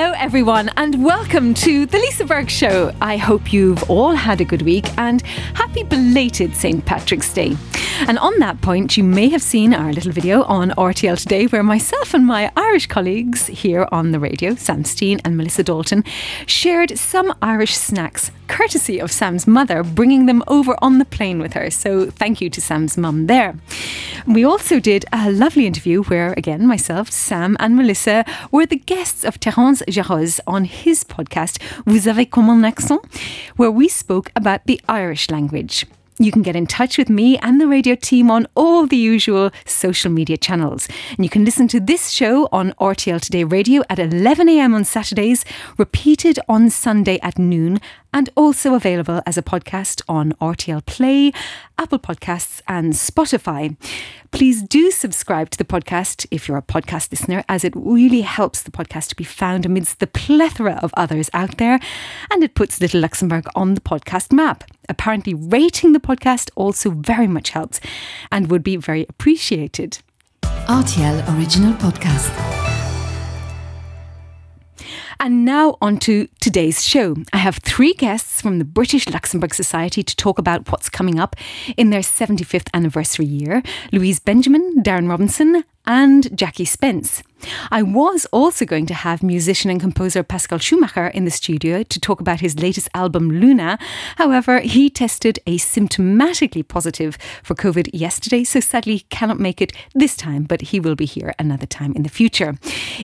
Hello, everyone, and welcome to The Lisa Burke Show. I hope you've all had a good week and happy belated St. Patrick's Day. And on that point, you may have seen our little video on RTL today where myself and my Irish colleagues here on the radio, Sam Steen and Melissa Dalton, shared some Irish snacks courtesy of Sam's mother, bringing them over on the plane with her. So thank you to Sam's mum there. We also did a lovely interview where, again, myself, Sam, and Melissa were the guests of Terence Jarosz on his podcast, Vous avez comme un accent, where we spoke about the Irish language. You can get in touch with me and the radio team on all the usual social media channels. And you can listen to this show on RTL Today Radio at 11am on Saturdays, repeated on Sunday at noon, and also available as a podcast on RTL Play, Apple Podcasts, and Spotify. Please do subscribe to the podcast if you're a podcast listener, as it really helps the podcast to be found amidst the plethora of others out there, and it puts Little Luxembourg on the podcast map. Apparently, rating the podcast also very much helps and would be very appreciated. RTL Original Podcast. And now on to today's show. I have three guests from the British Luxembourg Society to talk about what's coming up in their 75th anniversary year Louise Benjamin, Darren Robinson, and Jackie Spence. I was also going to have musician and composer Pascal Schumacher in the studio to talk about his latest album, Luna. However, he tested asymptomatically positive for COVID yesterday, so sadly cannot make it this time, but he will be here another time in the future.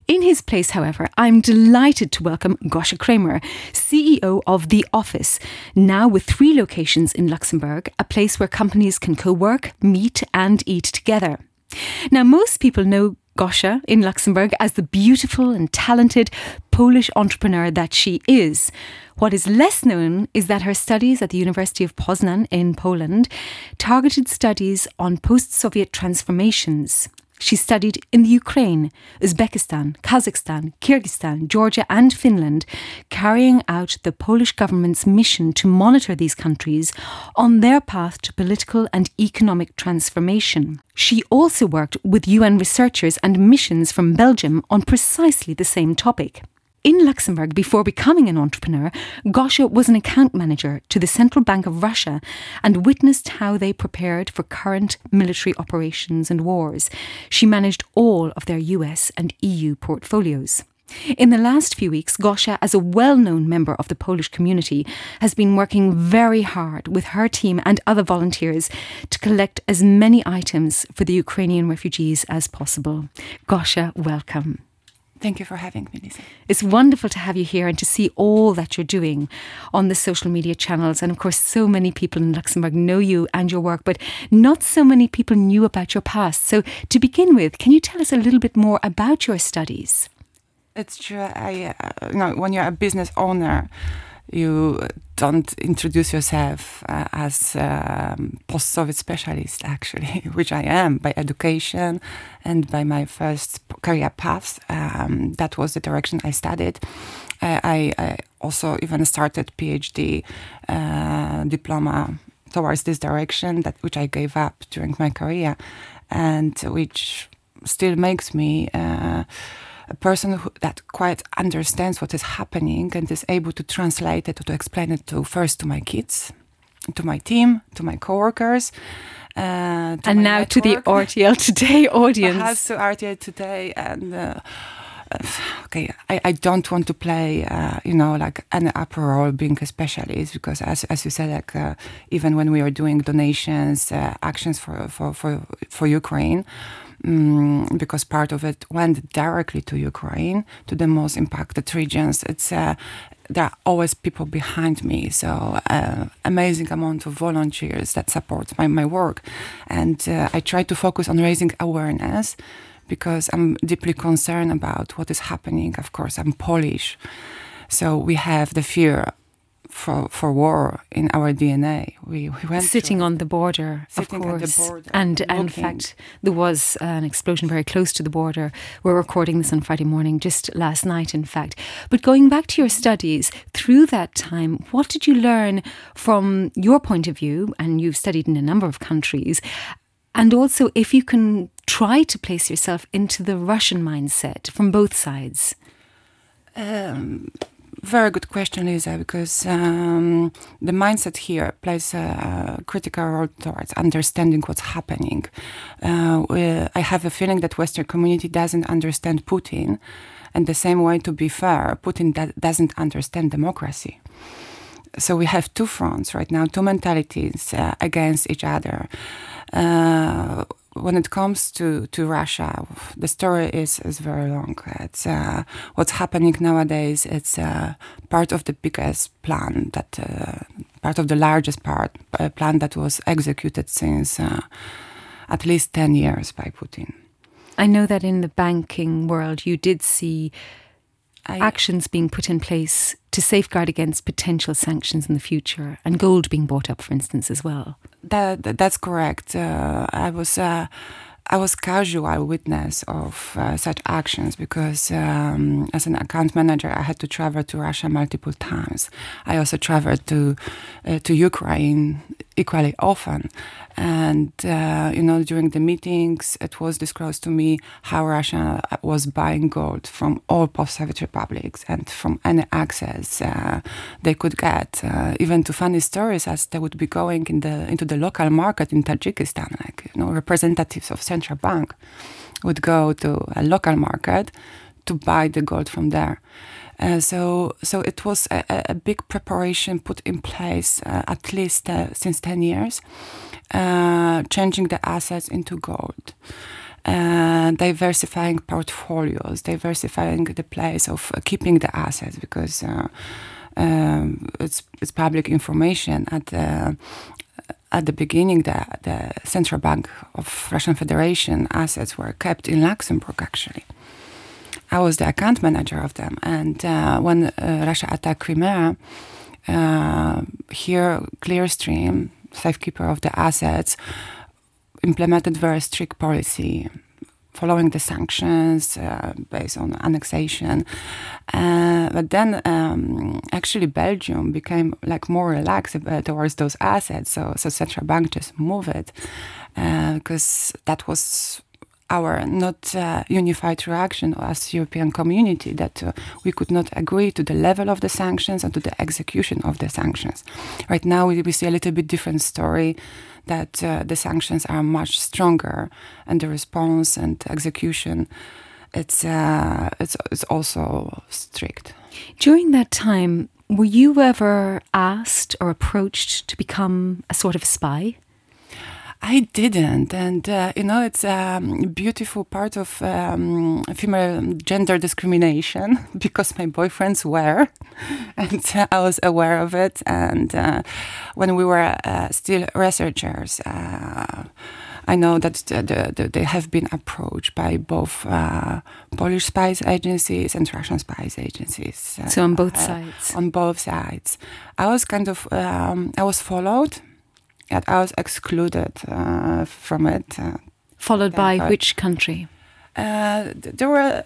In his place, however, I'm delighted to welcome Goscha Kramer, CEO of The Office, now with three locations in Luxembourg, a place where companies can co work, meet, and eat together. Now, most people know Goscha in Luxembourg as the beautiful and talented Polish entrepreneur that she is. What is less known is that her studies at the University of Poznan in Poland targeted studies on post Soviet transformations. She studied in the Ukraine, Uzbekistan, Kazakhstan, Kyrgyzstan, Georgia, and Finland, carrying out the Polish government's mission to monitor these countries on their path to political and economic transformation. She also worked with UN researchers and missions from Belgium on precisely the same topic. In Luxembourg, before becoming an entrepreneur, Goscha was an account manager to the Central Bank of Russia and witnessed how they prepared for current military operations and wars. She managed all of their US and EU portfolios. In the last few weeks, Goscha, as a well known member of the Polish community, has been working very hard with her team and other volunteers to collect as many items for the Ukrainian refugees as possible. Goscha, welcome. Thank you for having me, Lisa. It's wonderful to have you here and to see all that you're doing on the social media channels. And of course, so many people in Luxembourg know you and your work, but not so many people knew about your past. So, to begin with, can you tell us a little bit more about your studies? It's true. I, uh, you know, when you're a business owner, you don't introduce yourself uh, as um, post-Soviet specialist, actually, which I am by education and by my first career path. Um, that was the direction I studied. I, I also even started PhD uh, diploma towards this direction, that which I gave up during my career, and which still makes me. Uh, a person who, that quite understands what is happening and is able to translate it, or to explain it to first to my kids, to my team, to my coworkers. Uh, and now network. to the RTL Today audience. Perhaps to RTL Today and. Uh, okay, I, I don't want to play, uh, you know, like an upper role being a specialist because, as, as you said, like uh, even when we are doing donations, uh, actions for, for, for, for Ukraine, um, because part of it went directly to Ukraine, to the most impacted regions. It's uh, there are always people behind me, so uh, amazing amount of volunteers that support my, my work, and uh, I try to focus on raising awareness because I'm deeply concerned about what is happening. Of course, I'm Polish, so we have the fear for for war in our DNA. We, we went sitting on the border, of course, border, and, and in fact there was an explosion very close to the border. We're recording this on Friday morning, just last night, in fact. But going back to your studies through that time, what did you learn from your point of view? And you've studied in a number of countries, and also if you can try to place yourself into the Russian mindset from both sides. Um, very good question, Lisa, because um, the mindset here plays a, critical role towards understanding what's happening. Uh, I have a feeling that Western community doesn't understand Putin, and the same way, to be fair, Putin doesn't understand democracy. So we have two fronts right now, two mentalities uh, against each other. Uh, when it comes to, to Russia, the story is, is very long. It's uh, what's happening nowadays. It's uh, part of the biggest plan that uh, part of the largest part uh, plan that was executed since uh, at least ten years by Putin. I know that in the banking world, you did see I, actions being put in place to safeguard against potential sanctions in the future, and gold being bought up, for instance, as well. That, that that's correct. Uh, I was. Uh, I was casual witness of uh, such actions because um, as an account manager, I had to travel to Russia multiple times. I also traveled to uh, to Ukraine equally often, and, uh, you know, during the meetings, it was disclosed to me how Russia was buying gold from all post Soviet republics and from any access uh, they could get, uh, even to funny stories as they would be going in the, into the local market in Tajikistan. Like, you know, representatives of central bank would go to a local market to buy the gold from there. Uh, so, so it was a, a, big preparation put in place uh, at least uh, since 10 years, uh, changing the assets into gold. Uh, diversifying portfolios, diversifying the place of keeping the assets because um, it's it's public information at the at the beginning, the, the central bank of Russian Federation assets were kept in Luxembourg, actually. I was the account manager of them. And uh, when uh, Russia attacked Crimea, uh, here Clearstream, safekeeper of the assets, implemented very strict policy following the sanctions uh, based on annexation. Uh, but then um, actually Belgium became like more relaxed uh, towards those assets. So, so central bank just moved it because uh, that was our not uh, unified reaction as European community that uh, we could not agree to the level of the sanctions and to the execution of the sanctions. Right now, we, we see a little bit different story that uh, the sanctions are much stronger and the response and execution it's uh, it's it's also strict. During that time, were you ever asked or approached to become a sort of spy? I didn't, and uh, you know, it's a beautiful part of um, female gender discrimination because my boyfriends were, and uh, I was aware of it. And uh, when we were uh, still researchers, uh, I know that the, the, the, they have been approached by both uh, Polish spies agencies and Russian spies agencies. so on both sides. On both sides, I was kind of um, I was followed I was excluded uh, from it. Uh, Followed by which country? Uh, there were,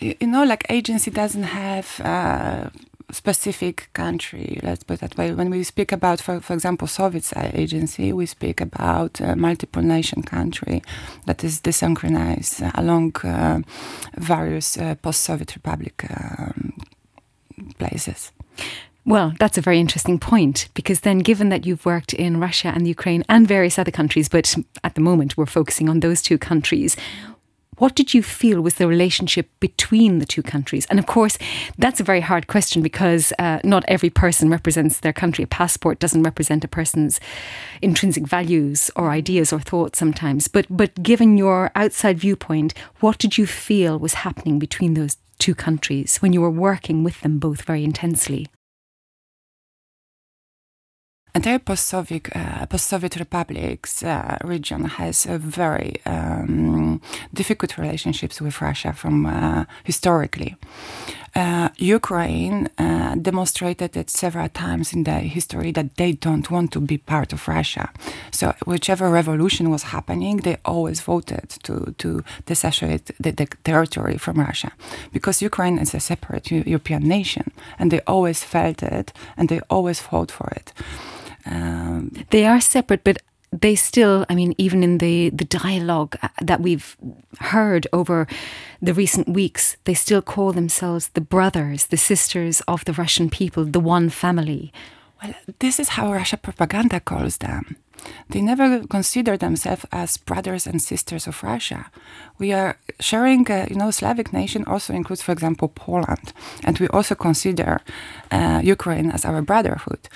you know, like agency doesn't have a specific country. Let's put it that way. When we speak about, for, for example, Soviet agency, we speak about a multiple nation country that is desynchronized along uh, various uh, post-Soviet republic um, places. Well, that's a very interesting point because then, given that you've worked in Russia and Ukraine and various other countries, but at the moment we're focusing on those two countries, what did you feel was the relationship between the two countries? And of course, that's a very hard question because uh, not every person represents their country. A passport doesn't represent a person's intrinsic values or ideas or thoughts sometimes. But but given your outside viewpoint, what did you feel was happening between those two countries when you were working with them both very intensely? Entire post-Soviet, uh, post-Soviet republics uh, region has a very um, difficult relationships with Russia from uh, historically. Uh, Ukraine uh, demonstrated it several times in their history that they don't want to be part of Russia. So whichever revolution was happening, they always voted to to dissociate the, the territory from Russia, because Ukraine is a separate European nation, and they always felt it, and they always fought for it. Um, they are separate, but they still, I mean, even in the, the dialogue uh, that we've heard over the recent weeks, they still call themselves the brothers, the sisters of the Russian people, the one family. Well, this is how Russia propaganda calls them. They never consider themselves as brothers and sisters of Russia. We are sharing, uh, you know, Slavic nation also includes, for example, Poland, and we also consider uh, Ukraine as our brotherhood,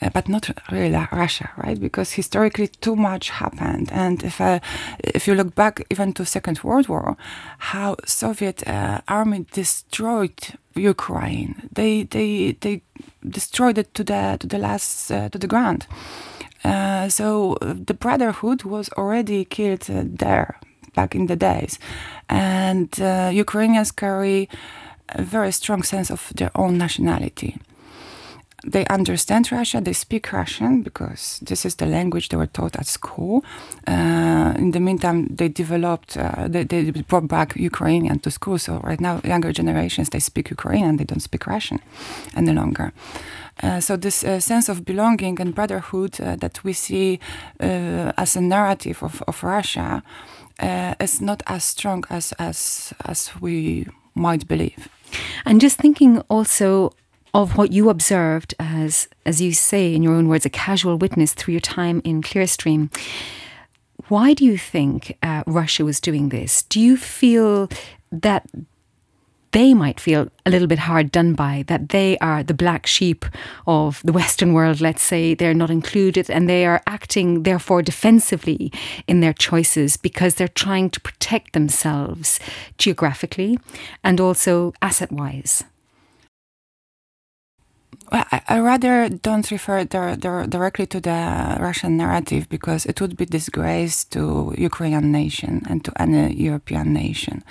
uh, but not really Russia, right? Because historically, too much happened, and if uh, if you look back even to Second World War, how Soviet uh, army destroyed Ukraine, they they they destroyed it to the to the last uh, to the ground. Uh, so the Brotherhood was already killed uh, there back in the days, and uh, Ukrainians carry a very strong sense of their own nationality. They understand Russia, they speak Russian because this is the language they were taught at school. Uh, in the meantime, they developed, they, they, brought back Ukrainian to school. So, right now, younger generations they speak Ukrainian, they don't speak Russian any longer. Uh, so this uh, sense of belonging and brotherhood uh, that we see uh, as a narrative of, of Russia uh, is not as strong as, as as we might believe. And just thinking also of what you observed as, as you say in your own words, a casual witness through your time in Clearstream. Why do you think uh, Russia was doing this? Do you feel that they might feel a little bit hard done by, that they are the black sheep of the Western world, let's say, they're not included, and they are acting, therefore, defensively in their choices because they're trying to protect themselves geographically and also asset wise. Well, I, I, rather don't refer there, there directly to the Russian narrative because it would be disgrace to Ukrainian nation and to any European nation,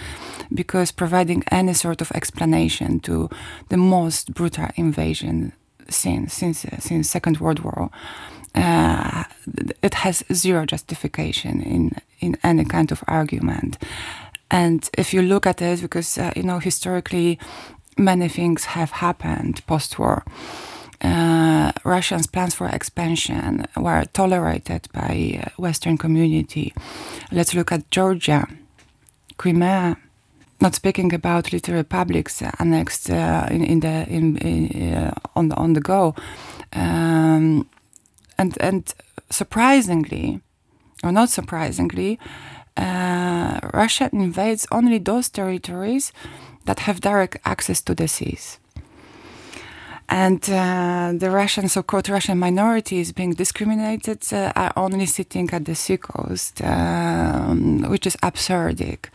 because providing any sort of explanation to the most brutal invasion since since since Second World War, uh, it has zero justification in in any kind of argument. And if you look at it, because uh, you know historically many things have happened post-war. Uh, Russians' plans for expansion were tolerated by uh, Western community. Let's look at Georgia, Crimea. Not speaking about little republics annexed uh, in, in, the in, in uh, on the on the go, um, and and surprisingly, or not surprisingly, uh, Russia invades only those territories that have direct access to the seas. And uh, the Russian, so-called Russian minorities being discriminated uh, are only sitting at the seacoast, um, which is absurdic.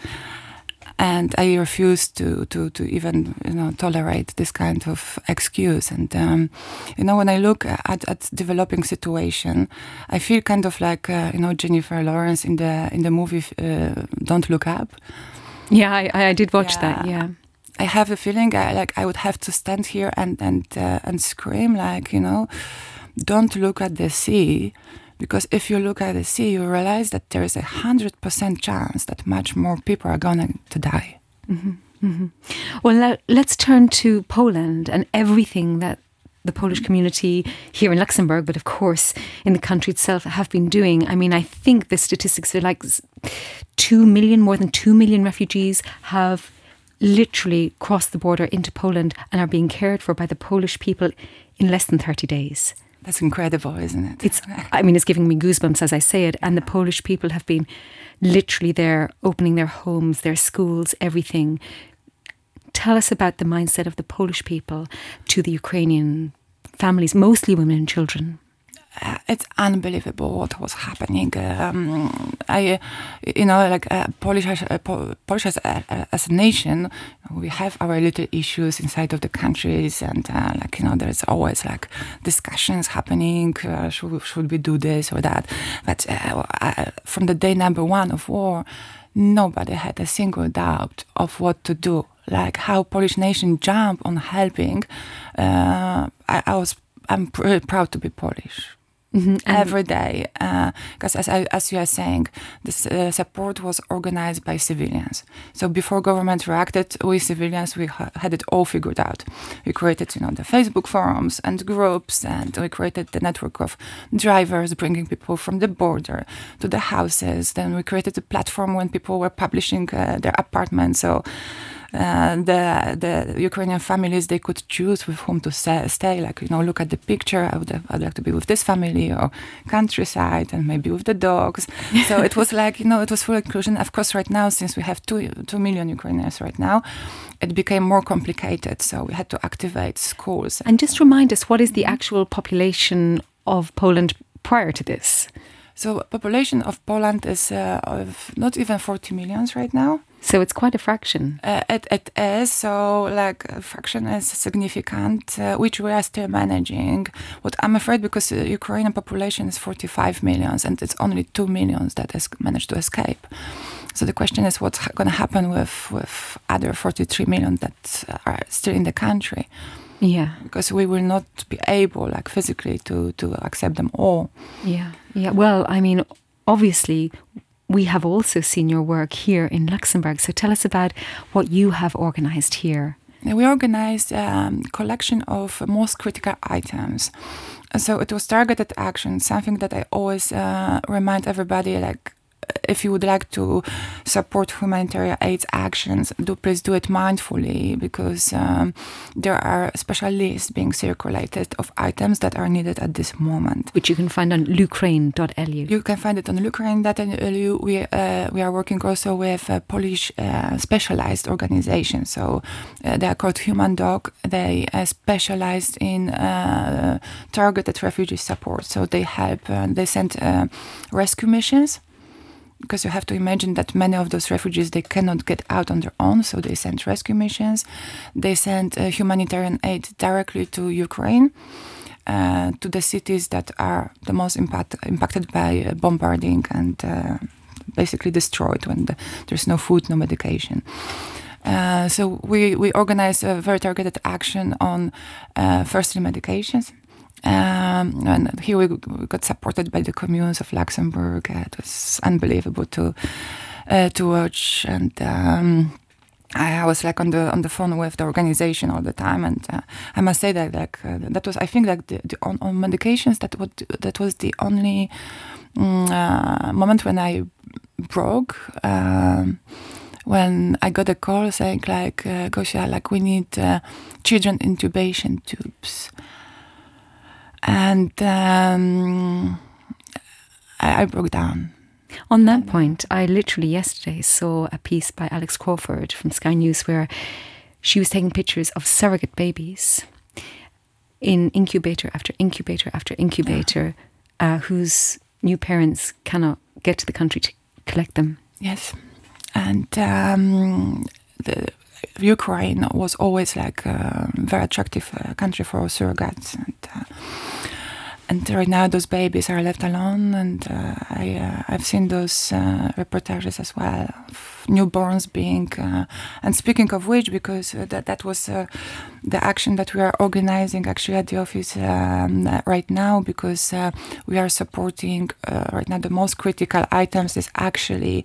And I refuse to, to, to even you know tolerate this kind of excuse. And um, you know when I look at, at developing situation, I feel kind of like uh, you know Jennifer Lawrence in the in the movie uh, Don't Look Up yeah, I, I did watch yeah. that. Yeah. I have a feeling I like I would have to stand here and and uh, and scream like you know, don't look at the sea, because if you look at the sea, you realize that there is a hundred percent chance that much more people are going to die. Mm -hmm. Mm -hmm. Well, let's turn to Poland and everything that the Polish community here in Luxembourg, but of course in the country itself, have been doing. I mean, I think the statistics are like 2 million, more than 2 million refugees have literally crossed the border into Poland and are being cared for by the Polish people in less than 30 days. That's incredible, isn't it? It's I mean it's giving me goosebumps as I say it and the Polish people have been literally there opening their homes, their schools, everything tell us about the mindset of the Polish people to the Ukrainian families, mostly women and children. Uh, it's unbelievable what was happening. Um, I, you know, like uh, Polish, uh, Polish as, uh, as, a nation, we have our little issues inside of the countries, and uh, like you know, there's always like discussions happening. Uh, should should we do this or that? But from the day number one of war, nobody had a single doubt of what to do like how Polish nation jump on helping. Uh, I, I, was I'm pr proud to be Polish. Mm-hmm. every day. Because as, as you are saying, this uh, support was organized by civilians. So before government reacted, we civilians we ha- had it all figured out. We created, you know, the Facebook forums and groups, and we created the network of drivers bringing people from the border to the houses. Then we created a platform when people were publishing uh, their apartments. So uh, the the Ukrainian families they could choose with whom to stay. Like you know, look at the picture. I would have, I'd like to be with this family or countryside, and maybe with the dogs. so it was like you know, it was full inclusion. Of course, right now since we have two two million Ukrainians right now, it became more complicated. So we had to activate schools. And just remind us, what is the actual population of Poland prior to this? So population of Poland is uh, of not even 40 millions right now. So it's quite a fraction. Uh, it, it is. So like a fraction is significant, uh, which we are still managing. What I'm afraid because the Ukrainian population is 45 millions and it's only 2 millions that has managed to escape. So the question is what's going to happen with, with other 43 million that are still in the country. Yeah. Because we will not be able, like physically, to, to accept them all. Yeah. Yeah. Well, I mean, obviously, we have also seen your work here in Luxembourg. So tell us about what you have organized here. We organized a um, collection of most critical items. So it was targeted action, something that I always uh, remind everybody like if you would like to support humanitarian aid actions, do please do it mindfully because um, there are special lists being circulated of items that are needed at this moment. Which you can find on lukraine.lu. You can find it on lukraine.lu. We, uh, we are working also with a Polish uh, specialized organization. So uh, they are called Humandoc. They are specialized in uh, targeted refugee support. So they help, uh, they send uh, rescue missions because you have to imagine that many of those refugees they cannot get out on their own so they send rescue missions. They send uh, humanitarian aid directly to ukraine uh, to the cities that are the most impact, impacted by uh, bombarding and uh, basically destroyed when the, there's no food no medication. Uh, so we, we organize a very targeted action on uh, firstly medications um, and here we got supported by the communes of Luxembourg. Uh, it was unbelievable to uh, to watch, and um, I was like on the on the phone with the organization all the time. And uh, I must say that like uh, that was I think like the, the on, on, medications that what that was the only um, moment when I broke. Um, when I got a call saying like, uh, Gosia, like we need uh, children intubation tubes and um, I, I, broke down. On that point, I literally yesterday saw a piece by Alex Crawford from Sky News where she was taking pictures of surrogate babies in incubator after incubator after incubator yeah. uh, whose new parents cannot get to the country to collect them. Yes. And um, the Ukraine was always like a very attractive uh, country for surrogates. And, uh, and right now those babies are left alone and uh, I, uh, I've seen those uh, reportages as well of newborns being uh, and speaking of which because that, that was the action that we are organizing actually at the office um, right now because we are supporting right now the most critical items is actually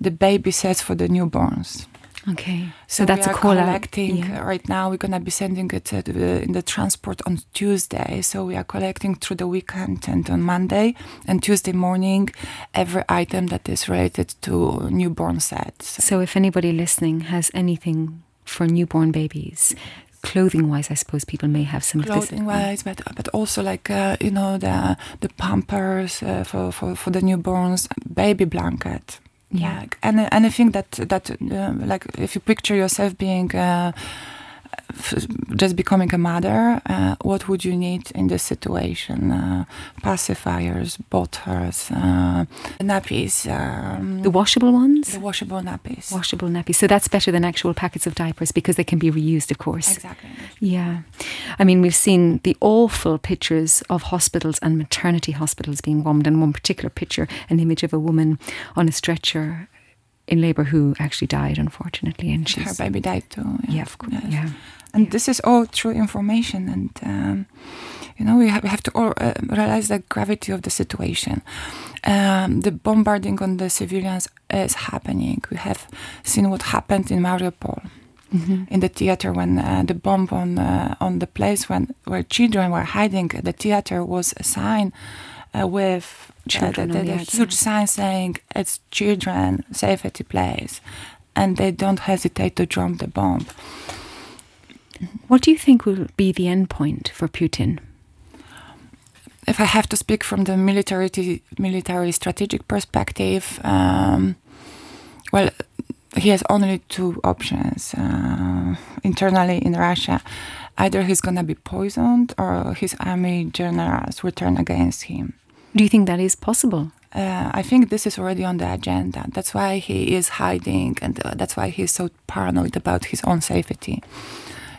the baby sets for the newborns Okay, so, so that's a call collecting yeah. right now. We're gonna be sending it the, in the transport on Tuesday. So we are collecting through the weekend and on Monday and Tuesday morning every item that is related to newborn sets. So if anybody listening has anything for newborn babies, clothing wise, I suppose people may have some clothing wise, but but also like uh, you know the the pampers uh, for, for for the newborns, baby blanket yeah. And anything that that uh, like if you picture yourself being uh, just becoming a mother, uh, what would you need in this situation? Uh, pacifiers, butters, uh, nappies. Um, the washable ones? The washable nappies. Washable nappies. So that's better than actual packets of diapers because they can be reused, of course. Exactly. Yeah. I mean, we've seen the awful pictures of hospitals and maternity hospitals being bombed, and one particular picture, an image of a woman on a stretcher in labor who actually died, unfortunately, and her baby died too. yeah, of course, Yes. yeah. And this is all true information and um, you know we have, we have to all uh, realize the gravity of the situation. Um, the bombarding on the civilians is happening. We have seen what happened in mariupol. Mhm. in the theater when uh, the bomb on uh, on the place when where children were hiding the theater was a sign uh, with Children the, the the huge sign saying it's children safety place. And they don't hesitate to drop the bomb What do you think will be the end point for Putin? if I have to speak from the military military strategic perspective, um, well, he has only two options uh, internally in Russia. Either he's gonna be poisoned, or his army generals will turn against him. Do you think that is possible? Uh, I think this is already on the agenda. That's why he is hiding, and uh, that's why he's so paranoid about his own safety.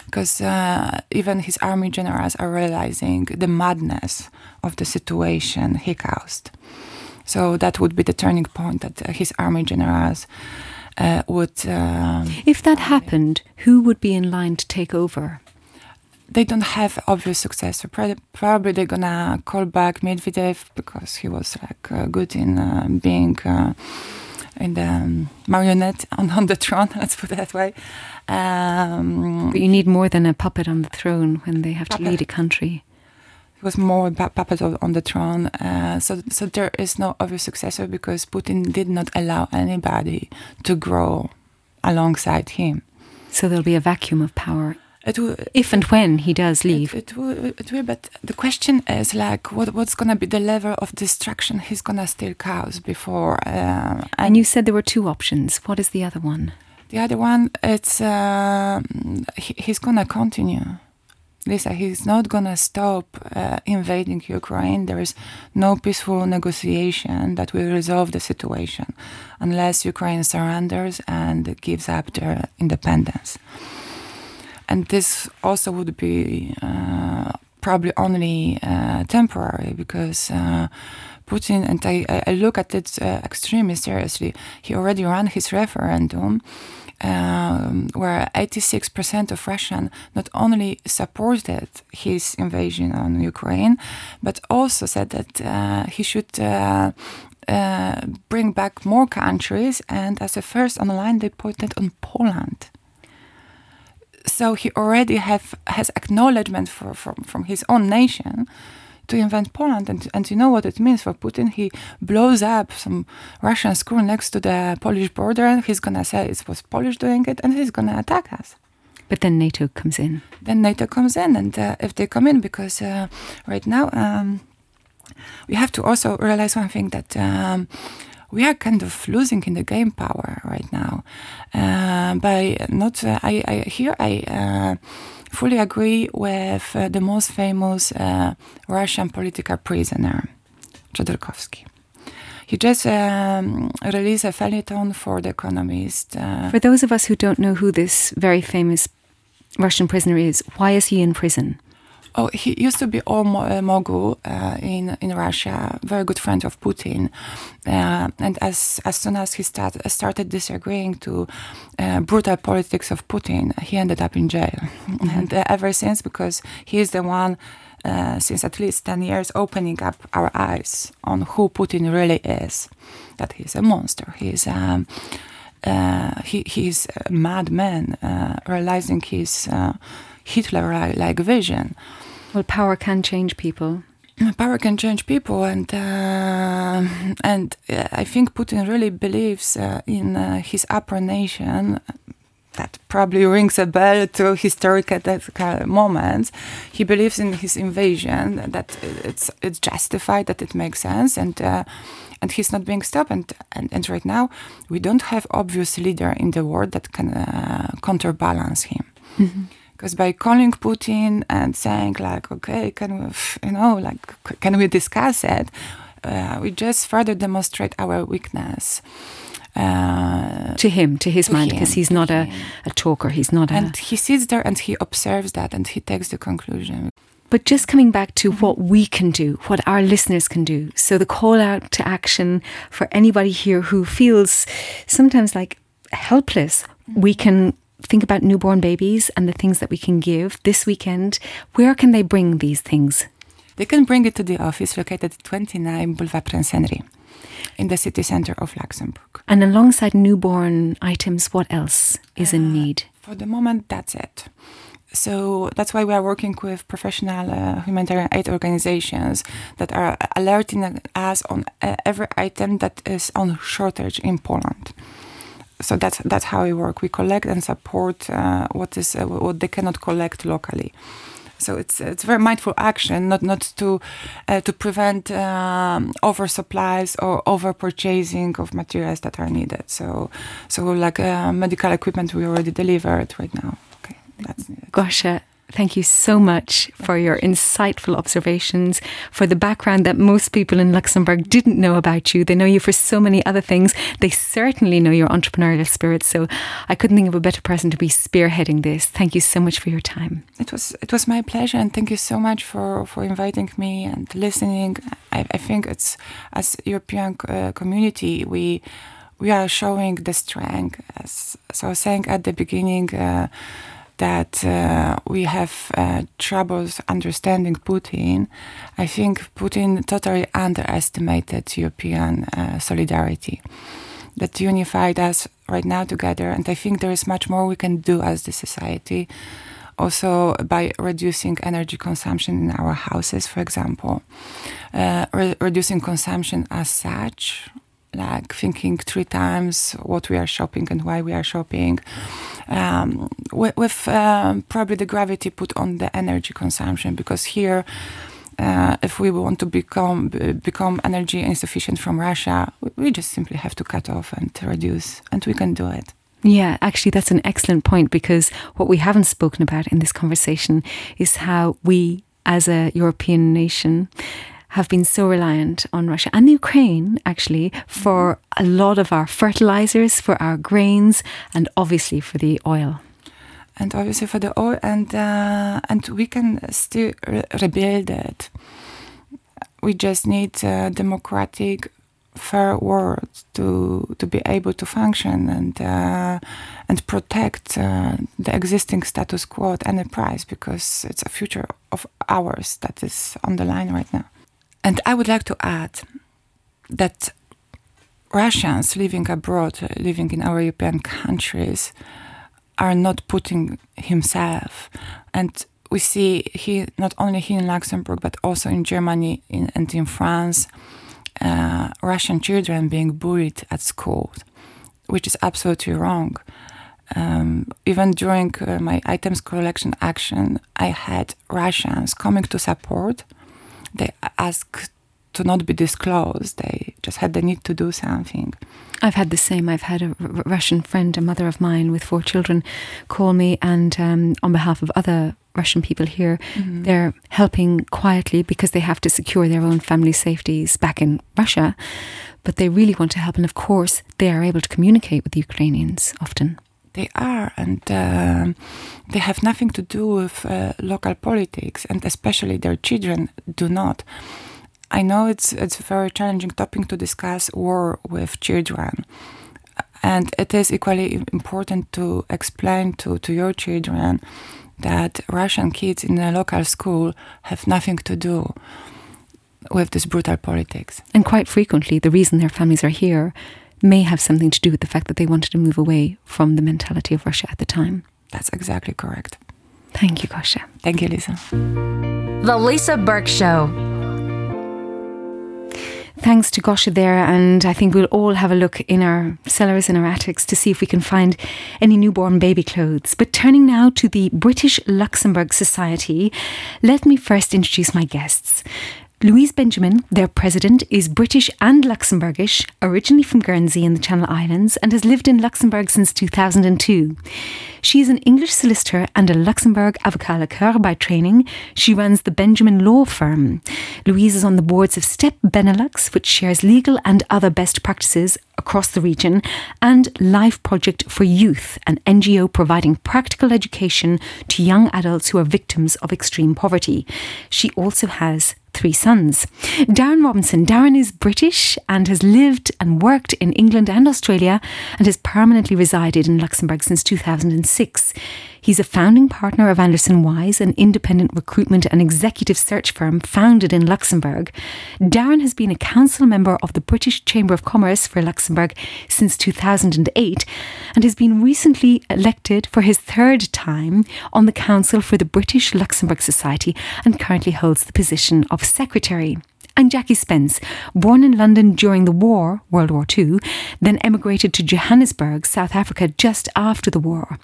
Because uh, even his army generals are realizing the madness of the situation he caused. So that would be the turning point that uh, his army generals uh, would. Um, If that happened, who would be in line to take over? they don't have obvious successor. Pro- Probably they're gonna call back Medvedev because he was like uh, good in uh, being uh, in the um, marionette on, on the throne. Let's put it that way. Um, But you need more than a puppet on the throne when they have to lead a country. It was more a puppet on the throne. Uh, so, so there is no obvious successor because Putin did not allow anybody to grow alongside him. So there'll be a vacuum of power if and when he does leave. It, it will, it will, but the question is like, what, what's gonna be the level of destruction he's gonna still cause before? Uh, And you said there were two options. What is the other one? the other one, it's uh, he, he's gonna continue. Lisa, he's not gonna stop uh, invading Ukraine. There is no peaceful negotiation that will resolve the situation unless Ukraine surrenders and gives up their independence. And this also would be uh, probably only uh, temporary because uh, Putin, and I, I- look at it extremely seriously, he already ran his referendum. Um, where 86% of Russian not only supported his invasion on Ukraine, but also said that uh, he should uh, uh, bring back more countries. And as a first online, they pointed on Poland so he already have has acknowledgement for, from from his own nation to invent Poland, and and you know what it means for Putin. He blows up some Russian school next to the Polish border, and he's gonna say it was Polish doing it, and he's gonna attack us. But then NATO comes in. Then NATO comes in, and uh, if they come in, because uh, right now um, we have to also realize one thing that. Um, we are kind of losing in the game power right now. Uh, by not, uh, I, I here I uh, fully agree with uh, the most famous uh, Russian political prisoner, Khodorkovsky. He just um, released a feuilleton for The Economist. Uh, For those of us who don't know who this very famous Russian prisoner is, why is he in prison? Oh, he used to be all mo- uh, mogul uh, in in Russia, very good friend of Putin, uh, and as as soon as he start, started disagreeing to uh, brutal politics of Putin, he ended up in jail, and uh, ever since because he is the one. Uh, since at least 10 years, opening up our eyes on who Putin really is. That he's a monster. He's um, uh, he, he's a madman, uh, realizing his uh, Hitler-like vision. Well, power can change people. Power can change people, and uh, and uh, I think Putin really believes uh, in uh, his upper nation. That probably rings a bell to historical moments. He believes in his invasion, that it's it's justified, that it makes sense, and uh, and he's not being stopped. And, and and right now, we don't have obvious leader in the world that can uh, counterbalance him. Because by calling Putin and saying like, okay, can we, you know, like, can we discuss it? Uh, we just further demonstrate our weakness. Uh, To him, to his To mind, because he's not a, a talker. He's not a. and he sits there and he observes that and he takes the conclusion. But just coming back to what we can do, what our listeners can do. So the call out to action for anybody here who feels sometimes like helpless, we can think about newborn babies and the things that we can give this weekend. Where can they bring these things? They can bring it to the office located at 29 Boulevard Prince Henri in the city center of Luxembourg. And alongside newborn items, what else is in need? For the moment, that's it. So that's why we are working with professional uh, humanitarian aid organizations that are alerting us on uh, every item that is on shortage in Poland. So that's that's how we work. We collect and support uh, what is uh, what they cannot collect locally. So it's it's very mindful action, not not to uh, to prevent um, oversupplies or over purchasing of materials that are needed. So so like uh, medical equipment we already delivered right now. Okay, that's it. Gosha, Thank you so much for your insightful observations, for the background that most people in Luxembourg didn't know about you. They know you for so many other things. They certainly know your entrepreneurial spirit. So I couldn't think of a better person to be spearheading this. Thank you so much for your time. It was it was my pleasure, and thank you so much for for inviting me and listening. I, I think it's as European uh, community we we are showing the strength. As so I was saying at the beginning. Uh, that uh, we have uh, troubles understanding Putin. I think Putin totally underestimated European uh, solidarity. That unified us right now together, and I think there is much more we can do as the society. Also, by reducing energy consumption in our houses, for example, uh, re reducing consumption as such, like thinking three times what we are shopping and why we are shopping um, with, with um, probably the gravity put on the energy consumption because here uh, if we want to become become energy insufficient from Russia, we just simply have to cut off and reduce, and we can do it. Yeah, actually, that's an excellent point because what we haven't spoken about in this conversation is how we, as a European nation, have been so reliant on Russia and Ukraine, actually, for a lot of our fertilizers, for our grains, and obviously for the oil. And obviously for the oil, and uh, and we can still re rebuild it. We just need a democratic, fair world to to be able to function and uh, and protect uh, the existing status quo at any price, because it's a future of ours that is on the line right now. And I would like to add that Russians living abroad, living in our European countries, are not putting himself. And we see he not only here in Luxembourg, but also in Germany in, and in France, uh, Russian children being bullied at school, which is absolutely wrong. Um, even during uh, my items collection action, I had Russians coming to support they asked to not be disclosed. They just had the need to do something. I've had the same. I've had a R- Russian friend, a mother of mine with four children, call me, and um, on behalf of other Russian people here, mm-hmm. they're helping quietly because they have to secure their own family safeties back in Russia. But they really want to help, and of course, they are able to communicate with the Ukrainians often. They are, and uh, they have nothing to do with uh, local politics, and especially their children do not. I know it's it's a very challenging topic to discuss war with children, and it is equally important to explain to, to your children that Russian kids in a local school have nothing to do with this brutal politics. And quite frequently, the reason their families are here may have something to do with the fact that they wanted to move away from the mentality of Russia at the time. That's exactly correct. Thank you, Gosha. Thank you, Lisa. The Lisa Burke Show. Thanks to Gosha there, and I think we'll all have a look in our cellars and our attics to see if we can find any newborn baby clothes. But turning now to the British Luxembourg Society, let me first introduce my guests. Louise Benjamin, their president, is British and Luxembourgish, originally from Guernsey in the Channel Islands, and has lived in Luxembourg since 2002. She is an English solicitor and a Luxembourg avocat coeur by training. She runs the Benjamin Law Firm. Louise is on the boards of STEP Benelux, which shares legal and other best practices across the region, and Life Project for Youth, an NGO providing practical education to young adults who are victims of extreme poverty. She also has three sons. Darren Robinson. Darren is British and has lived and worked in England and Australia and has permanently resided in Luxembourg since 2006. He's a founding partner of Anderson Wise, an independent recruitment and executive search firm founded in Luxembourg. Darren has been a council member of the British Chamber of Commerce for Luxembourg since 2008 and has been recently elected for his third time on the Council for the British Luxembourg Society and currently holds the position of secretary and Jackie Spence, born in London during the war, World War II, then emigrated to Johannesburg, South Africa, just after the war.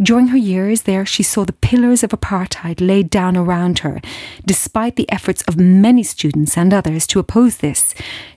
During her years there, she saw the pillars of apartheid laid down around her, despite the efforts of many students and others to oppose this.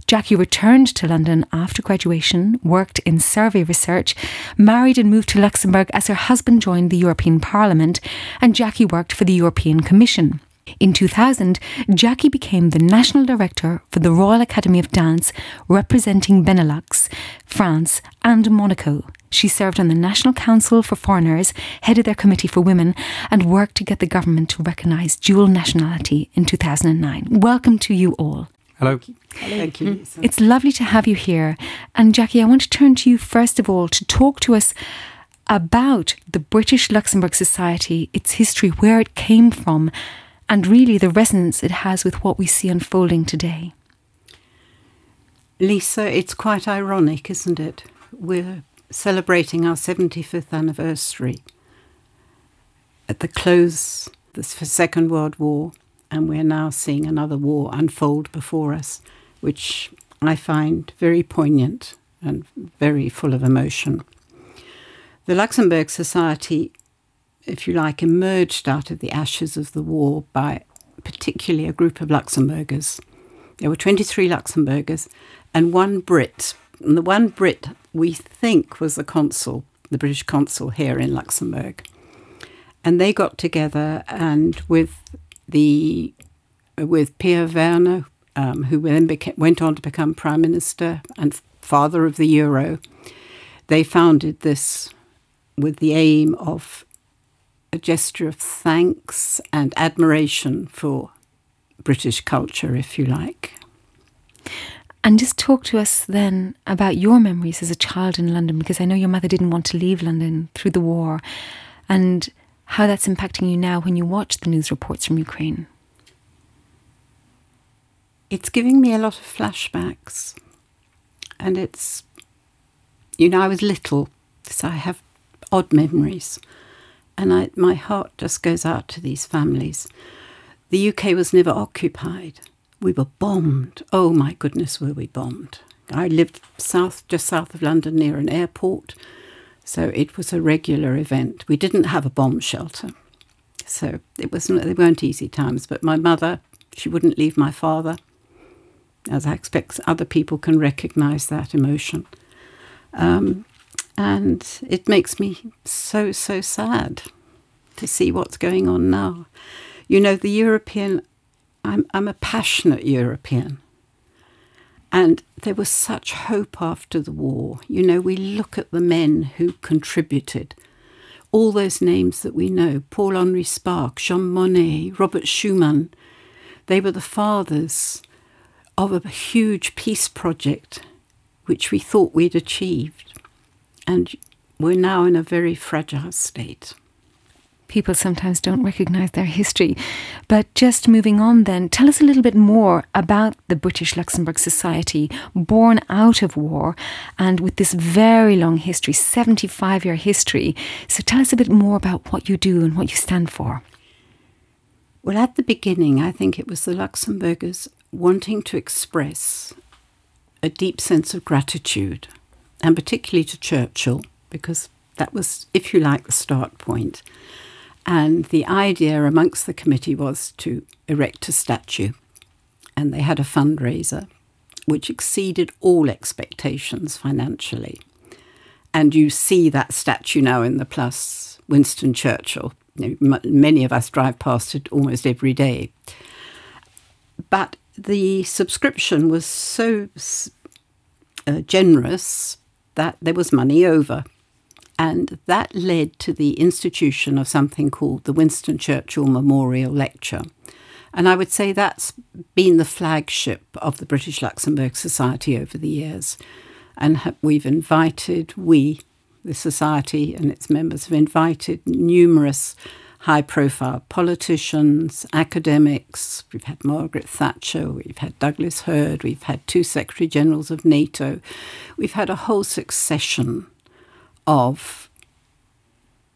Jackie returned to London after graduation, worked in survey research, married and moved to Luxembourg as her husband joined the European Parliament, and Jackie worked for the European Commission. In 2000, Jackie became the national director for the Royal Academy of Dance, representing Benelux, France, and Monaco. She served on the National Council for Foreigners, headed their Committee for Women, and worked to get the government to recognise dual nationality in 2009. Welcome to you all. Hello. Thank you. Mm-hmm. It's lovely to have you here. And Jackie, I want to turn to you first of all to talk to us about the British Luxembourg Society, its history, where it came from, and really the resonance it has with what we see unfolding today. Lisa, it's quite ironic, isn't it? We're celebrating our 75th anniversary at the close of the Second World War, and we're now seeing another war unfold before us, which I find very poignant and very full of emotion. The Luxembourg Society if you like, emerged out of the ashes of the war by particularly a group of Luxembourgers. There were 23 Luxembourgers and one Brit. And the one Brit we think was the consul, the British consul here in Luxembourg. And they got together and with the with Pierre Werner, um, who then became, went on to become prime minister and father of the euro, they founded this with the aim of a gesture of thanks and admiration for British culture, if you like. And just talk to us then about your memories as a child in London, because I know your mother didn't want to leave London through the war, and how that's impacting you now when you watch the news reports from Ukraine. It's giving me a lot of flashbacks, and it's, you know, I was little, so I have odd memories. And I, my heart just goes out to these families. The UK was never occupied. We were bombed. Oh my goodness, were we bombed. I lived south, just south of London near an airport. So it was a regular event. We didn't have a bomb shelter. So it was they weren't easy times. But my mother, she wouldn't leave my father, as I expect other people can recognise that emotion. Um, and it makes me so, so sad to see what's going on now. You know, the European, I'm, I'm a passionate European. And there was such hope after the war. You know, we look at the men who contributed, all those names that we know Paul Henri Spaak, Jean Monnet, Robert Schuman. They were the fathers of a huge peace project which we thought we'd achieved and we're now in a very fragile state. People sometimes don't recognize their history. But just moving on, then, tell us a little bit more about the British Luxembourg Society, born out of war and with this very long history 75 year history. So tell us a bit more about what you do and what you stand for. Well, at the beginning, I think it was the Luxembourgers wanting to express a deep sense of gratitude and particularly to Churchill, because that was, if you like, the start point. And the idea amongst the committee was to erect a statue. and they had a fundraiser which exceeded all expectations financially. And you see that statue now in the Plus, Winston Churchill. You know, m- many of us drive past it almost every day. But the subscription was so uh, generous that there was money over. And that led to the institution of something called the Winston Churchill Memorial Lecture. And I would say that's been the flagship of the British Luxembourg Society over the years. And we've invited, we, the Society and its members, have invited numerous high profile politicians, academics. We've had Margaret Thatcher, we've had Douglas Hurd, we've had two Secretary Generals of NATO. We've had a whole succession of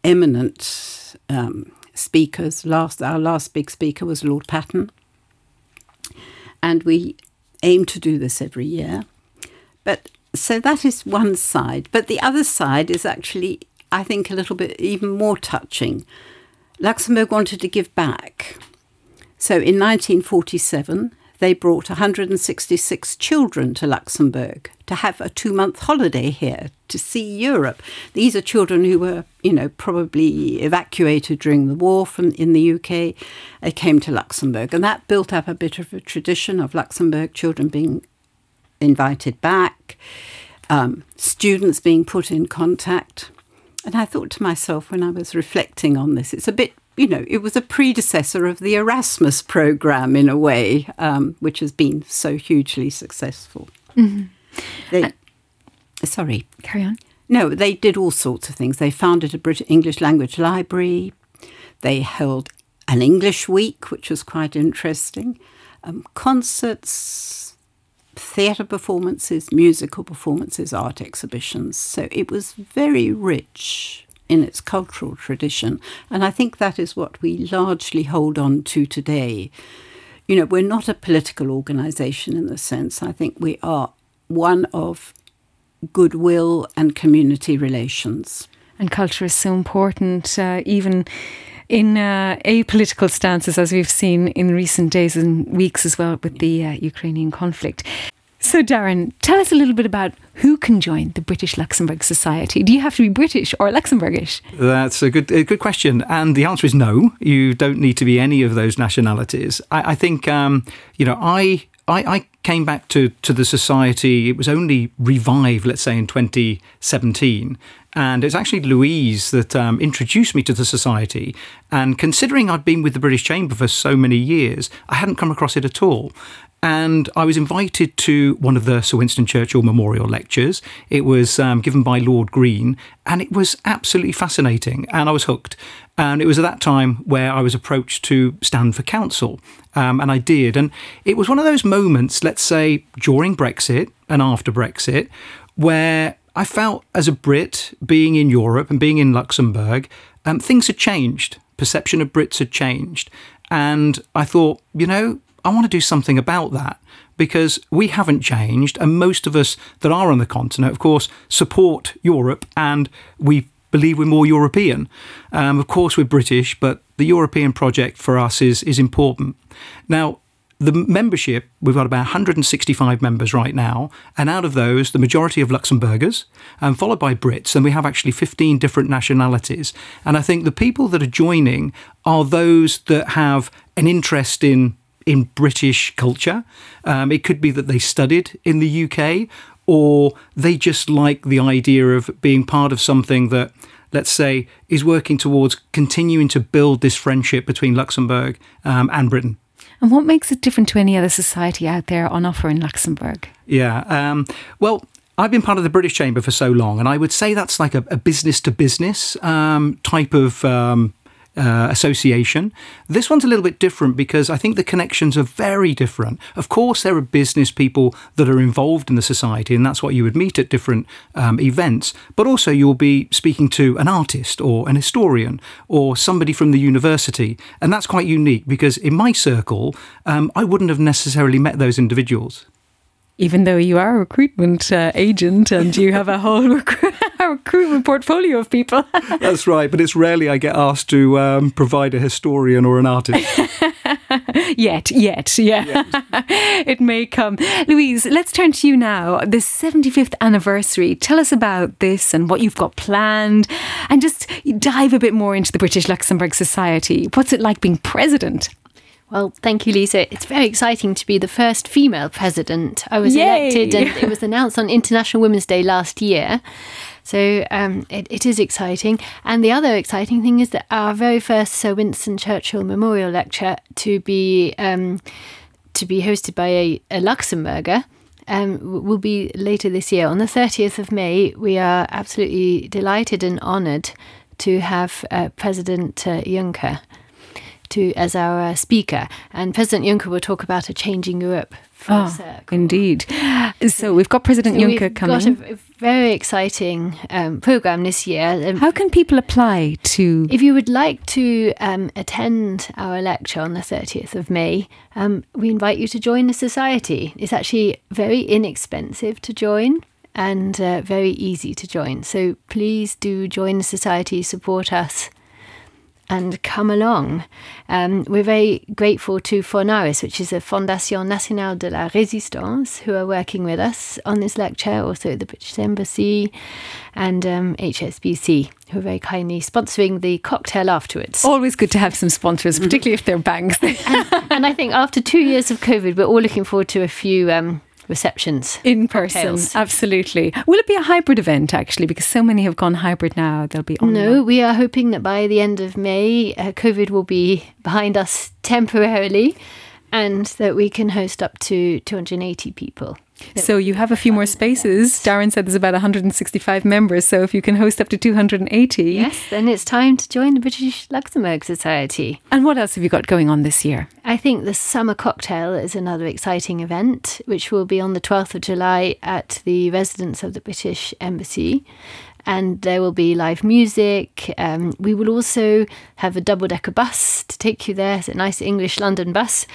eminent um, speakers. Last, our last big speaker was Lord Patten. And we aim to do this every year. But so that is one side. But the other side is actually, I think, a little bit even more touching. Luxembourg wanted to give back. So in 1947, they brought 166 children to Luxembourg to have a two month holiday here to see Europe. These are children who were, you know, probably evacuated during the war from in the UK. They came to Luxembourg, and that built up a bit of a tradition of Luxembourg children being invited back, um, students being put in contact. And I thought to myself when I was reflecting on this, it's a bit you know, it was a predecessor of the Erasmus program in a way, um, which has been so hugely successful. Mm-hmm. They, uh, sorry. Carry on. No, they did all sorts of things. They founded a British English language library. They held an English week, which was quite interesting. Um, concerts, theatre performances, musical performances, art exhibitions. So it was very rich in its cultural tradition. And I think that is what we largely hold on to today. You know, we're not a political organisation in the sense, I think we are one of goodwill and community relations. And culture is so important, uh, even in uh, apolitical stances, as we've seen in recent days and weeks as well with the uh, Ukrainian conflict. So, Darren, tell us a little bit about who can join the British Luxembourg Society. Do you have to be British or Luxembourgish? That's a good, a good question, and the answer is no. You don't need to be any of those nationalities. I, I think, um, you know, I, I, I came back to, to the society. It was only revived, let's say, in 2017. And it's actually Louise that um, introduced me to the society. And considering I'd been with the British Chamber for so many years, I hadn't come across it at all and I was invited to one of the Sir Winston Churchill Memorial Lectures. It was um, given by Lord Green, and it was absolutely fascinating, and I was hooked. And it was at that time where I was approached to stand for council, um, and I did. And it was one of those moments, let's say, during Brexit and after Brexit, where I felt as a Brit being in Europe and being in Luxembourg, um, things had changed. Perception of Brits had changed. And I thought, you know, I want to do something about that because we haven't changed. And most of us that are on the continent, of course, support Europe and we believe we're more European. Um, of course, we're British, but the European project for us is, is important. Now, the membership, we've got about 165 members right now, and out of those, the majority of Luxembourgers, and followed by Brits, and we have actually 15 different nationalities. And I think the people that are joining are those that have an interest in in British culture. Um, it could be that they studied in the UK or they just like the idea of being part of something that, let's say, is working towards continuing to build this friendship between Luxembourg um, and Britain. And what makes it different to any other society out there on offer in Luxembourg? Yeah, um, well, I've been part of the British Chamber for so long, and I would say that's like a, business to business type of um, uh, association. This one's a little bit different because I think the connections are very different. Of course, there are business people that are involved in the society, and that's what you would meet at different um, events. But also, you'll be speaking to an artist or an historian or somebody from the university, and that's quite unique because in my circle, um, I wouldn't have necessarily met those individuals even though you are a recruitment uh, agent and you have a whole recruitment portfolio of people. That's right, but it's rarely I get asked to um, provide a historian or an artist. yet, yet, yeah. it may come. Louise, let's turn to you now. The 75th anniversary. Tell us about this and what you've got planned, and just dive a bit more into the British Luxembourg Society. What's it like being president? Well, thank you, Lisa. It's very exciting to be the first female president. I was Yay. elected, and it was announced on International Women's Day last year. So um, it, it is exciting. And the other exciting thing is that our very first Sir Winston Churchill Memorial Lecture to be um, to be hosted by a, a Luxembourger. Um, will be later this year on the 30th of May. We are absolutely delighted and honoured to have uh, President uh, Juncker to as our uh, speaker, and President Juncker will talk about a changing Europe. Circle. indeed. So we've got President So Juncker we've coming. got a, very exciting um, program this year. Um, How can people apply to? if you would like to um, attend our lecture on the 30th of May, um, we invite you to join the society. It's actually very inexpensive to join and uh, very easy to join. So please do join the society, support us. And come along. Um, we're very grateful to FONARIS, which is a Fondation Nationale de la Résistance, who are working with us on this lecture, also the British Embassy and um, HSBC, who are very kindly sponsoring the cocktail afterwards. Always good to have some sponsors, particularly if they're banks. and I think after two years of COVID, we're all looking forward to a few um, receptions. In person, Cocktails. absolutely. Will it be a hybrid event actually? Because so many have gone hybrid now. They'll be online. No, we are hoping that by the end of May, uh, COVID will be behind us temporarily and that we can host up to 280 people. So you have a few more spaces. Darren said there's about 165 members. So if you can host up to 280. Yes, then it's time to join the British Luxembourg Society. And what else have you got going on this year? I think the summer cocktail is another exciting event, which will be on the 12th of July at the residence of the British Embassy. And there will be live music. Um, we will also have a double decker bus to take you there. It's a nice English London bus.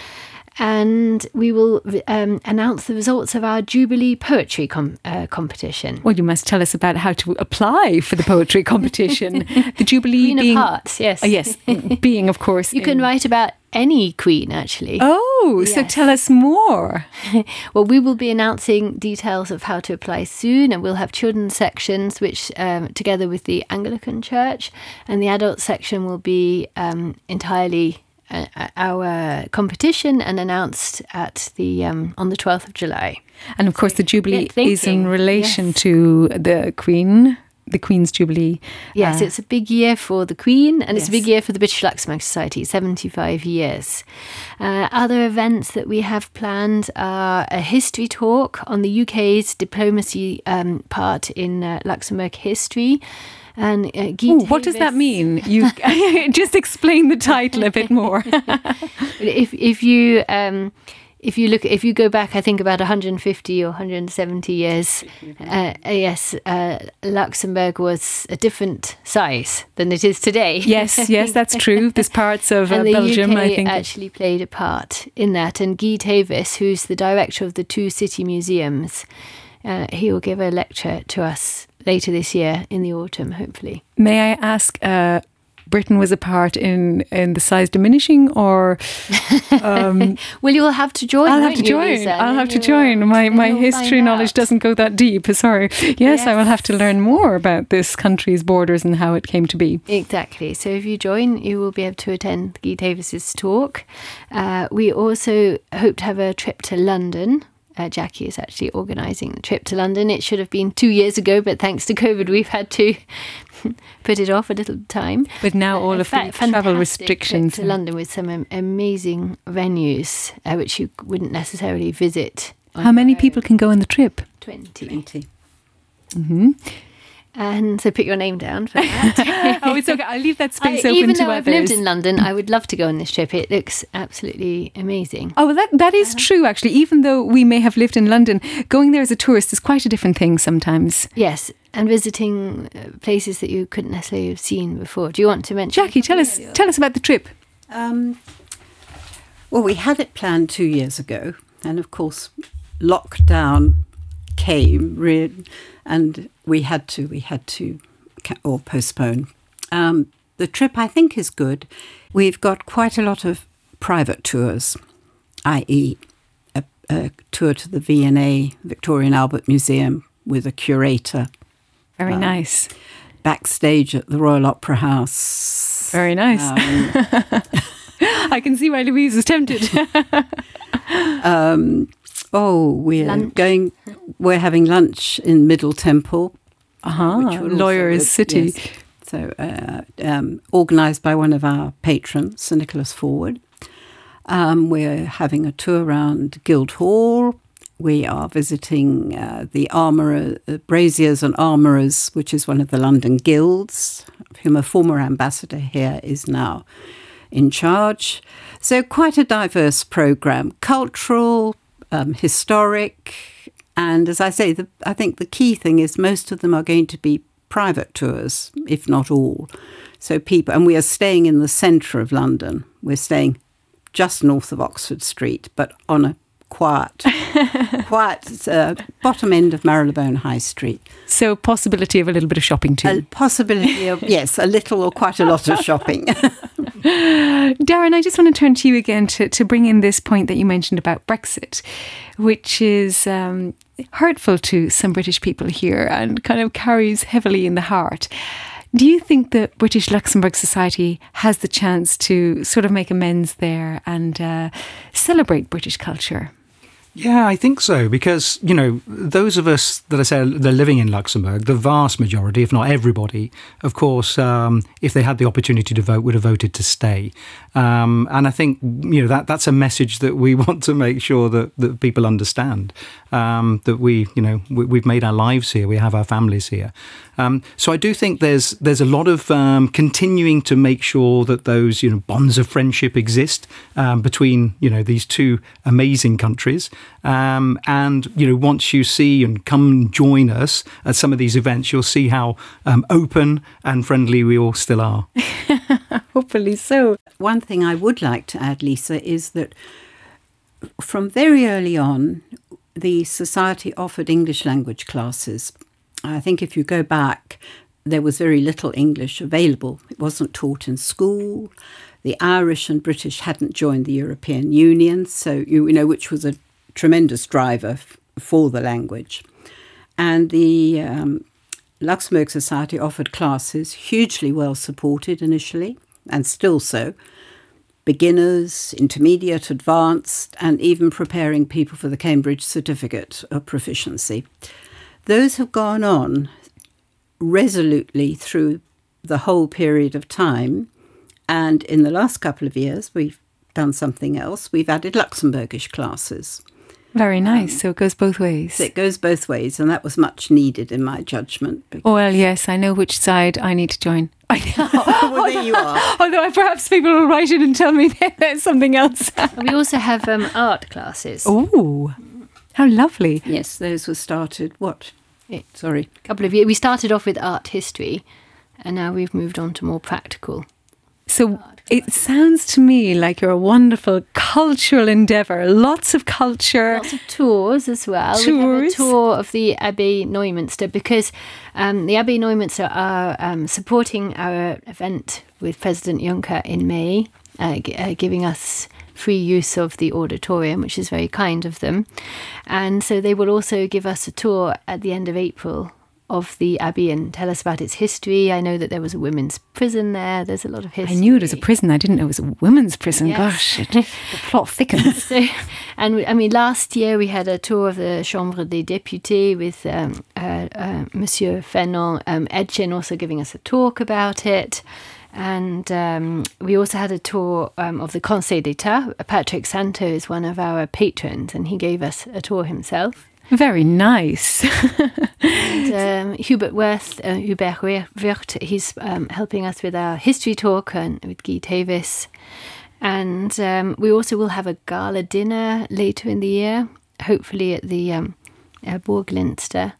And we will um, announce the results of our Jubilee Poetry com- uh, competition. Well, you must tell us about how to apply for the poetry competition. the Jubilee Queen being of Hearts, yes. Uh, yes, being of course. You can write about any queen, actually. Oh, so tell us more. Well, we will be announcing details of how to apply soon, and we'll have children's sections, which um, together with the Anglican Church, and the adult section will be um, entirely our competition and announced at the um, on the twelfth of July. And of course, the Jubilee is in relation yes. to the Queen, the Queen's Jubilee. Yes, Uh, it's a big year for the Queen, and it's a big year for the British Luxembourg Society, 75 years. Uh, other events that we have planned are a history talk on the UK's diplomacy um, part in uh, Luxembourg history. And uh, Ooh, what does that mean? You just explain the title a bit more. If if you um, if you look if you go back, I think about 150 or 170 years. Uh, yes, uh, Luxembourg was a different size than it is today. yes, yes, that's true. There's parts of uh, Belgium, UK I think. actually played a part in that. And Guy Thewes, who's the director of the two city museums, uh, he will give a lecture to us later this year in the autumn, hopefully. May I ask? Uh, Britain was a part in in the size diminishing, or um, Well, you'll have to join. I'll have to you, join. Lisa? I'll have to join. My my history knowledge out. doesn't go that deep. Sorry. Yes, I will have to learn more about this country's borders and how it came to be. Exactly. So if you join, you will be able to attend Guy Thewes's talk. Uh, we also hope to have a trip to London. Uh, Jackie is actually organising the trip to London. It should have been two years ago, but thanks to COVID, we've had to put it off a little time. But now all A of fa- the travel fantastic restrictions. trip to London with some am- amazing venues, uh, which you wouldn't necessarily visit. How many people can go on the trip? Twenty. 20. hmm And so put your name down for that. oh, it's okay. I'll leave that I, space open even to though others. I've lived in London, I would love to go on this trip. It looks absolutely amazing. Oh, well, that that is true. Actually, even though we may have lived in London, going there as a tourist is quite a different thing sometimes. Yes, and visiting uh, places that you couldn't necessarily have seen before. Do you want to mention? Jackie, tell us tell us about the trip. Um, well, we had it planned two years ago, and of course, lockdown came, re- and we had to we had to or postpone. Um, the trip, I think, is good. We've got quite a lot of private tours, i.e., a, a tour to the V&A Victoria and Albert Museum with a curator. Very um, nice. Backstage at the Royal Opera House. Very nice. Um, I can see why Louise is tempted. um, oh, we're lunch. going. We're having lunch in Middle Temple. Uh-huh. Lawyers City. Yes. So, uh, um, organised by one of our patrons, Sir Nicholas Forwood. Um, we're having a tour around Guildhall. We are visiting uh, the armourer, uh, Brasiers and Armourers, which is one of the London guilds, of whom a former ambassador here is now in charge. So, quite a diverse programme cultural, um, historic, and as I say, the, I think the key thing is most of them are going to be private tours, if not all. So, people, and we are staying in the centre of London. We're staying just north of Oxford Street, but on a quiet, quiet uh, bottom end of Marylebone High Street. So, possibility of a little bit of shopping too. A possibility of yes, a little or quite a lot of shopping. Darren, I just want to turn to you again to, to bring in this point that you mentioned about Brexit, which is um, hurtful to some British people here and kind of carries heavily in the heart. Do you think the British Luxembourg Society has the chance to sort of make amends there and uh, celebrate British culture? Yeah, I think so because you know those of us that I say they're living in Luxembourg, the vast majority, if not everybody, of course, um, if they had the opportunity to vote, would have voted to stay. Um, and I think you know that that's a message that we want to make sure that, that people understand um, that we you know we, have made our lives here, we have our families here. Um, so I do think there's there's a lot of um, continuing to make sure that those you know bonds of friendship exist um, between you know these two amazing countries. Um, and you know once you see and come join us at some of these events, you'll see how open and friendly we all still are. Hopefully so. One thing I would like to add, Lisa, is that from very early on, the society offered English language classes I think if you go back, there was very little English available. It wasn't taught in school. The Irish and British hadn't joined the European Union, so you, know, which was a tremendous driver f- for the language. And the um, Luxembourg Society offered classes, hugely well supported initially, and still so. Beginners, intermediate, advanced, and even preparing people for the Cambridge Certificate of Proficiency. Those have gone on resolutely through the whole period of time. And in the last couple of years, we've done something else. We've added Luxembourgish classes. Very nice. Um, so it goes both ways. It goes both ways, and that was much needed in my judgment. Oh, well, yes, I know which side I need to join. I know. well, there you are. Although perhaps people will write in and tell me there's something else. we also have um, art classes. Oh, how lovely. Yes, those were started, what, It, sorry. A couple of years. We started off with art history and now we've moved on to more practical. So it sounds to me like you're a wonderful cultural endeavour. Lots of culture. Lots of tours as well. Tours. We have a tour of the Abbey Neumünster because um, the Abbey Neumünster are um, supporting our event with President Juncker in May, uh, g- uh, giving us free use of the auditorium, which is very kind of them. And so they will also give us a tour at the end of April of the Abbey and tell us about its history. I know that there was a women's prison there. There's a lot of history. I knew it was a prison. I didn't know it was a women's prison. Yes. Gosh, it, the plot thickens. so, and we, I mean, last year we had a tour of the Chambre des Députés with um, uh, uh, Monsieur Fernand um, Etgen also giving us a talk about it. And um, we also had a tour um, of the Conseil d'Etat. Patrick Santer is one of our patrons, and he gave us a tour himself. Very nice. and, um, Hubert Worth, uh, Hubert Wirth, he's um, helping us with our history talk and with Guy Thewes. And um, we also will have a gala dinner later in the year, hopefully at the um, uh, Burglinster.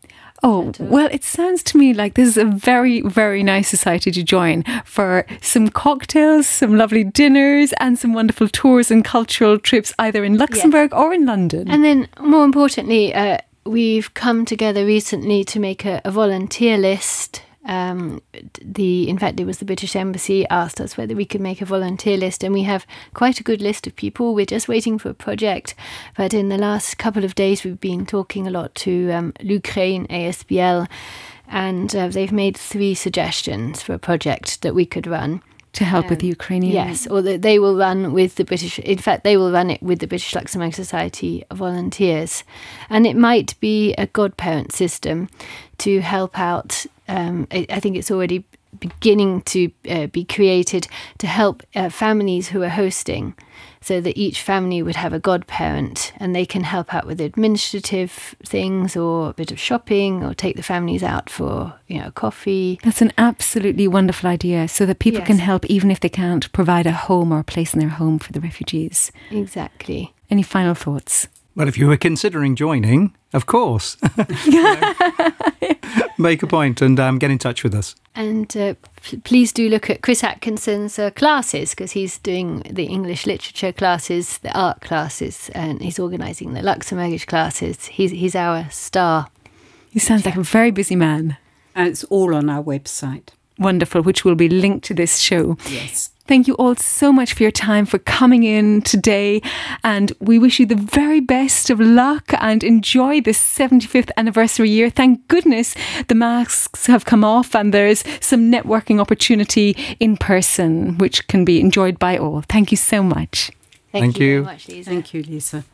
Oh, well, it sounds to me like this is a very, very nice society to join for some cocktails, some lovely dinners, and some wonderful tours and cultural trips either in Luxembourg yes. or in London. And then, more importantly, uh, we've come together recently to make a, a volunteer list um, the in fact it was the British Embassy asked us whether we could make a volunteer list, and we have quite a good list of people. We're just waiting for a project, but in the last couple of days we've been talking a lot to um, LUkraine ASBL, and uh, they've made three suggestions for a project that we could run to help um, with the Ukrainian. Yes, or that they will run with the British. In fact, they will run it with the British Luxembourg Society volunteers, and it might be a godparent system to help out. Um, I, I think it's already beginning to uh, be created to help uh, families who are hosting so that each family would have a godparent and they can help out with administrative things or a bit of shopping or take the families out for you know coffee. That's an absolutely wonderful idea so that people yes. can help even if they can't provide a home or a place in their home for the refugees. Exactly. Any final thoughts? Well, if you were considering joining, of course, make a point and um, get in touch with us. And uh, p- please do look at Chris Atkinson's uh, classes because he's doing the English literature classes, the art classes, and he's organising the Luxembourgish classes. He's, he's our star. He sounds like a very busy man. And it's all on our website. Wonderful, which will be linked to this show. Yes. Thank you all so much for your time, for coming in today. And we wish you the very best of luck and enjoy this 75th anniversary year. Thank goodness the masks have come off and there's some networking opportunity in person, which can be enjoyed by all. Thank you so much. Thank, Thank you. you. Much, Thank you, Lisa.